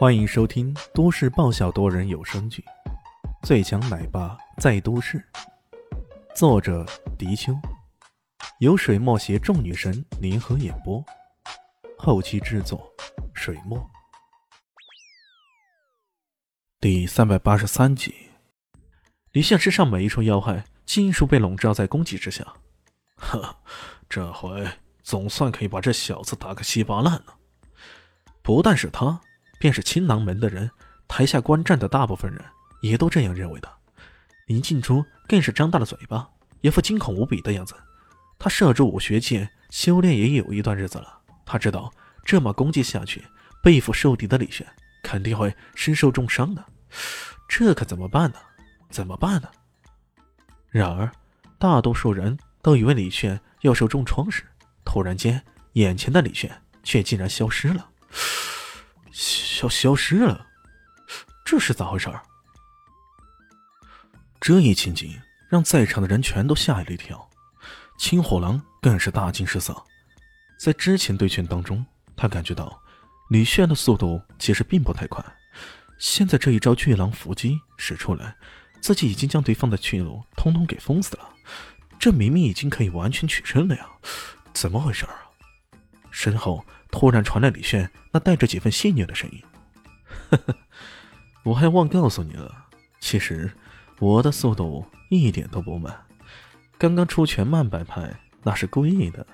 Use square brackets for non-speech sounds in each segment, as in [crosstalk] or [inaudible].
欢迎收听都市爆笑多人有声剧《最强奶爸在都市》，作者：迪秋，由水墨携众女神联合演播，后期制作：水墨。第三百八十三集，李现身上每一处要害，尽数被笼罩在攻击之下。呵，这回总算可以把这小子打个稀巴烂了。不但是他。便是青囊门的人，台下观战的大部分人也都这样认为的。林静初更是张大了嘴巴，一副惊恐无比的样子。他摄入武学界修炼也有一段日子了，他知道这么攻击下去，背负受敌的李轩肯定会身受重伤的。这可怎么办呢？怎么办呢？然而，大多数人都以为李炫要受重创时，突然间，眼前的李炫却竟然消失了。[sighs] 消消失了，这是咋回事儿？这一情景让在场的人全都吓了一跳，青火狼更是大惊失色。在之前对拳当中，他感觉到李炫的速度其实并不太快，现在这一招巨狼伏击使出来，自己已经将对方的去路通通给封死了。这明明已经可以完全取胜了呀，怎么回事啊？身后。突然传来李炫那带着几分戏谑的声音：“，呵 [laughs] 呵我还忘告诉你了，其实我的速度一点都不慢。刚刚出拳慢半拍，那是故意的。”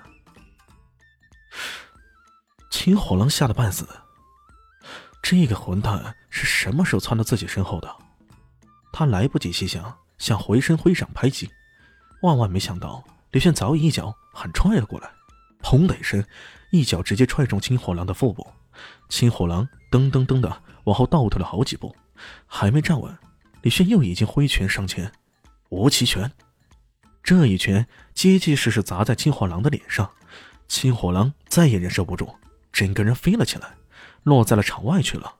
青火狼吓得半死，这个混蛋是什么时候窜到自己身后的？他来不及细想，想回身挥掌拍击，万万没想到李炫早已一脚狠踹了过来，砰的一声。一脚直接踹中青火狼的腹部，青火狼噔噔噔的往后倒退了好几步，还没站稳，李炫又已经挥拳上前，无极拳，这一拳结结实实砸在青火狼的脸上，青火狼再也忍受不住，整个人飞了起来，落在了场外去了。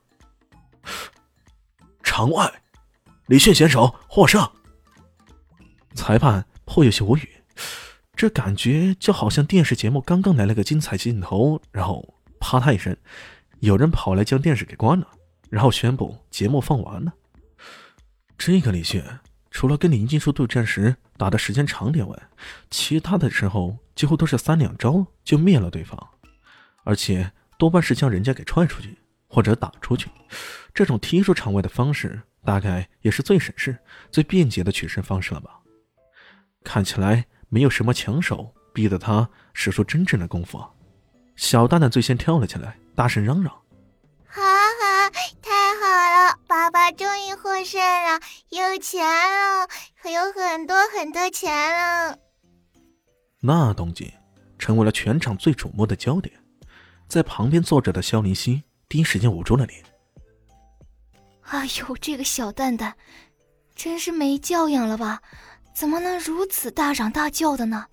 场外，李炫选手获胜。裁判颇有些无语。这感觉就好像电视节目刚刚来了个精彩镜头，然后啪嗒一声，有人跑来将电视给关了，然后宣布节目放完了。这个李炫除了跟林静书对战时打的时间长点外，其他的时候几乎都是三两招就灭了对方，而且多半是将人家给踹出去或者打出去。这种踢出场外的方式，大概也是最省事、最便捷的取胜方式了吧？看起来。没有什么强手，逼得他使出真正的功夫。小蛋蛋最先跳了起来，大声嚷嚷：“哈哈，太好了！爸爸终于获胜了，有钱了，有很多很多钱了！”那动静成为了全场最瞩目的焦点。在旁边坐着的肖林熙第一时间捂住了脸：“哎呦，这个小蛋蛋，真是没教养了吧！”怎么能如此大嚷大叫的呢？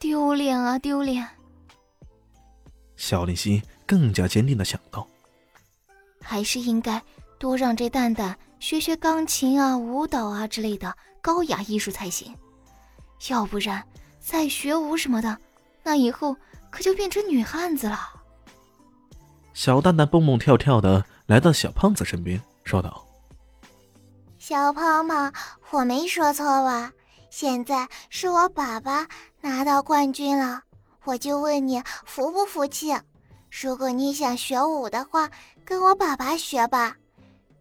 丢脸啊，丢脸！小林夕更加坚定的想到，还是应该多让这蛋蛋学学钢琴啊、舞蹈啊之类的高雅艺术才行。要不然再学舞什么的，那以后可就变成女汉子了。小蛋蛋蹦蹦跳跳的来到小胖子身边，说道：“小胖胖，我没说错吧？”现在是我爸爸拿到冠军了，我就问你服不服气？如果你想学武的话，跟我爸爸学吧，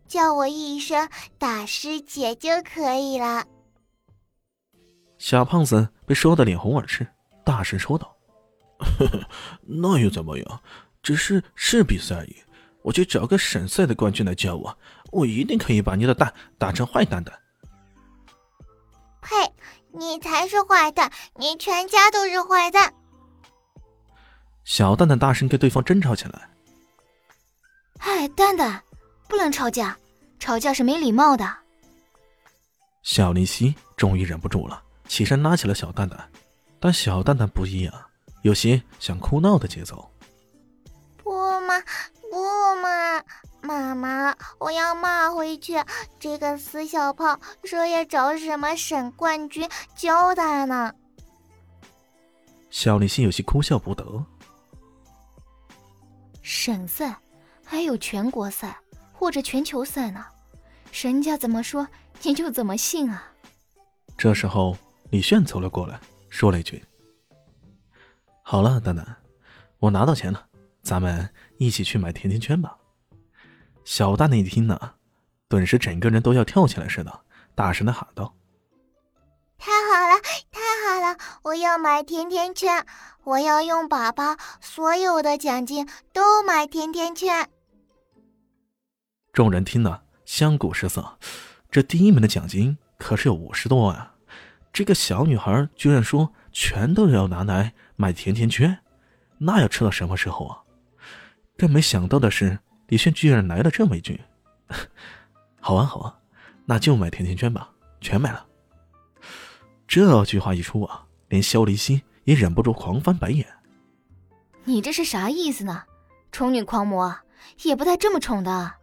叫我一声大师姐就可以了。小胖子被说的脸红耳赤，大声说道：“呵呵，那又怎么样？只是是比赛而已，我去找个省赛的冠军来教我，我一定可以把你的蛋打成坏蛋的。”呸！你才是坏蛋，你全家都是坏蛋！小蛋蛋大声跟对方争吵起来。哎，蛋蛋，不能吵架，吵架是没礼貌的。小林夕终于忍不住了，起身拉起了小蛋蛋，但小蛋蛋不一样，有些想哭闹的节奏。不嘛，不嘛！妈妈，我要骂回去！这个死小胖说要找什么省冠军教他呢？小林夕有些哭笑不得。省赛，还有全国赛，或者全球赛呢？人家怎么说你就怎么信啊？这时候，李炫走了过来，说了一句：“好了，丹丹，我拿到钱了，咱们一起去买甜甜圈吧。”小蛋蛋一听呢，顿时整个人都要跳起来似的，大声的喊道：“我要买甜甜圈，我要用爸爸所有的奖金都买甜甜圈。”众人听了，相顾失色。这第一名的奖金可是有五十多万啊！这个小女孩居然说全都要拿来买甜甜圈，那要吃到什么时候啊？更没想到的是，李炫居然来了这么一句：“ [laughs] 好啊，好啊，那就买甜甜圈吧，全买了。”这句话一出啊，连肖离心也忍不住狂翻白眼：“你这是啥意思呢？宠女狂魔也不带这么宠的。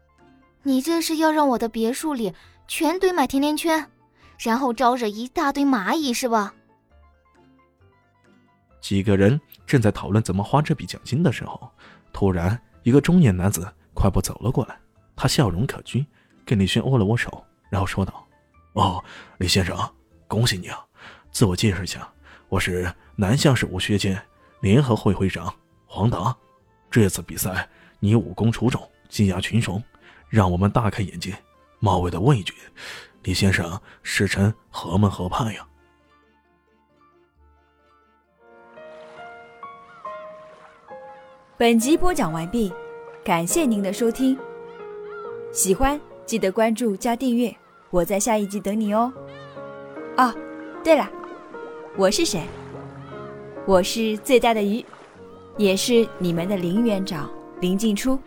你这是要让我的别墅里全堆满甜甜圈？”然后招惹一大堆蚂蚁是吧？几个人正在讨论怎么花这笔奖金的时候，突然一个中年男子快步走了过来。他笑容可掬，跟李轩握了握手，然后说道：“哦，李先生，恭喜你啊！自我介绍一下，我是南向市武学界联合会会长黄达。这次比赛你武功出众，技压群雄，让我们大开眼界，冒昧的问一句。”李先生，是臣何门何派呀？本集播讲完毕，感谢您的收听。喜欢记得关注加订阅，我在下一集等你哦。哦，对了，我是谁？我是最大的鱼，也是你们的林园长林静初。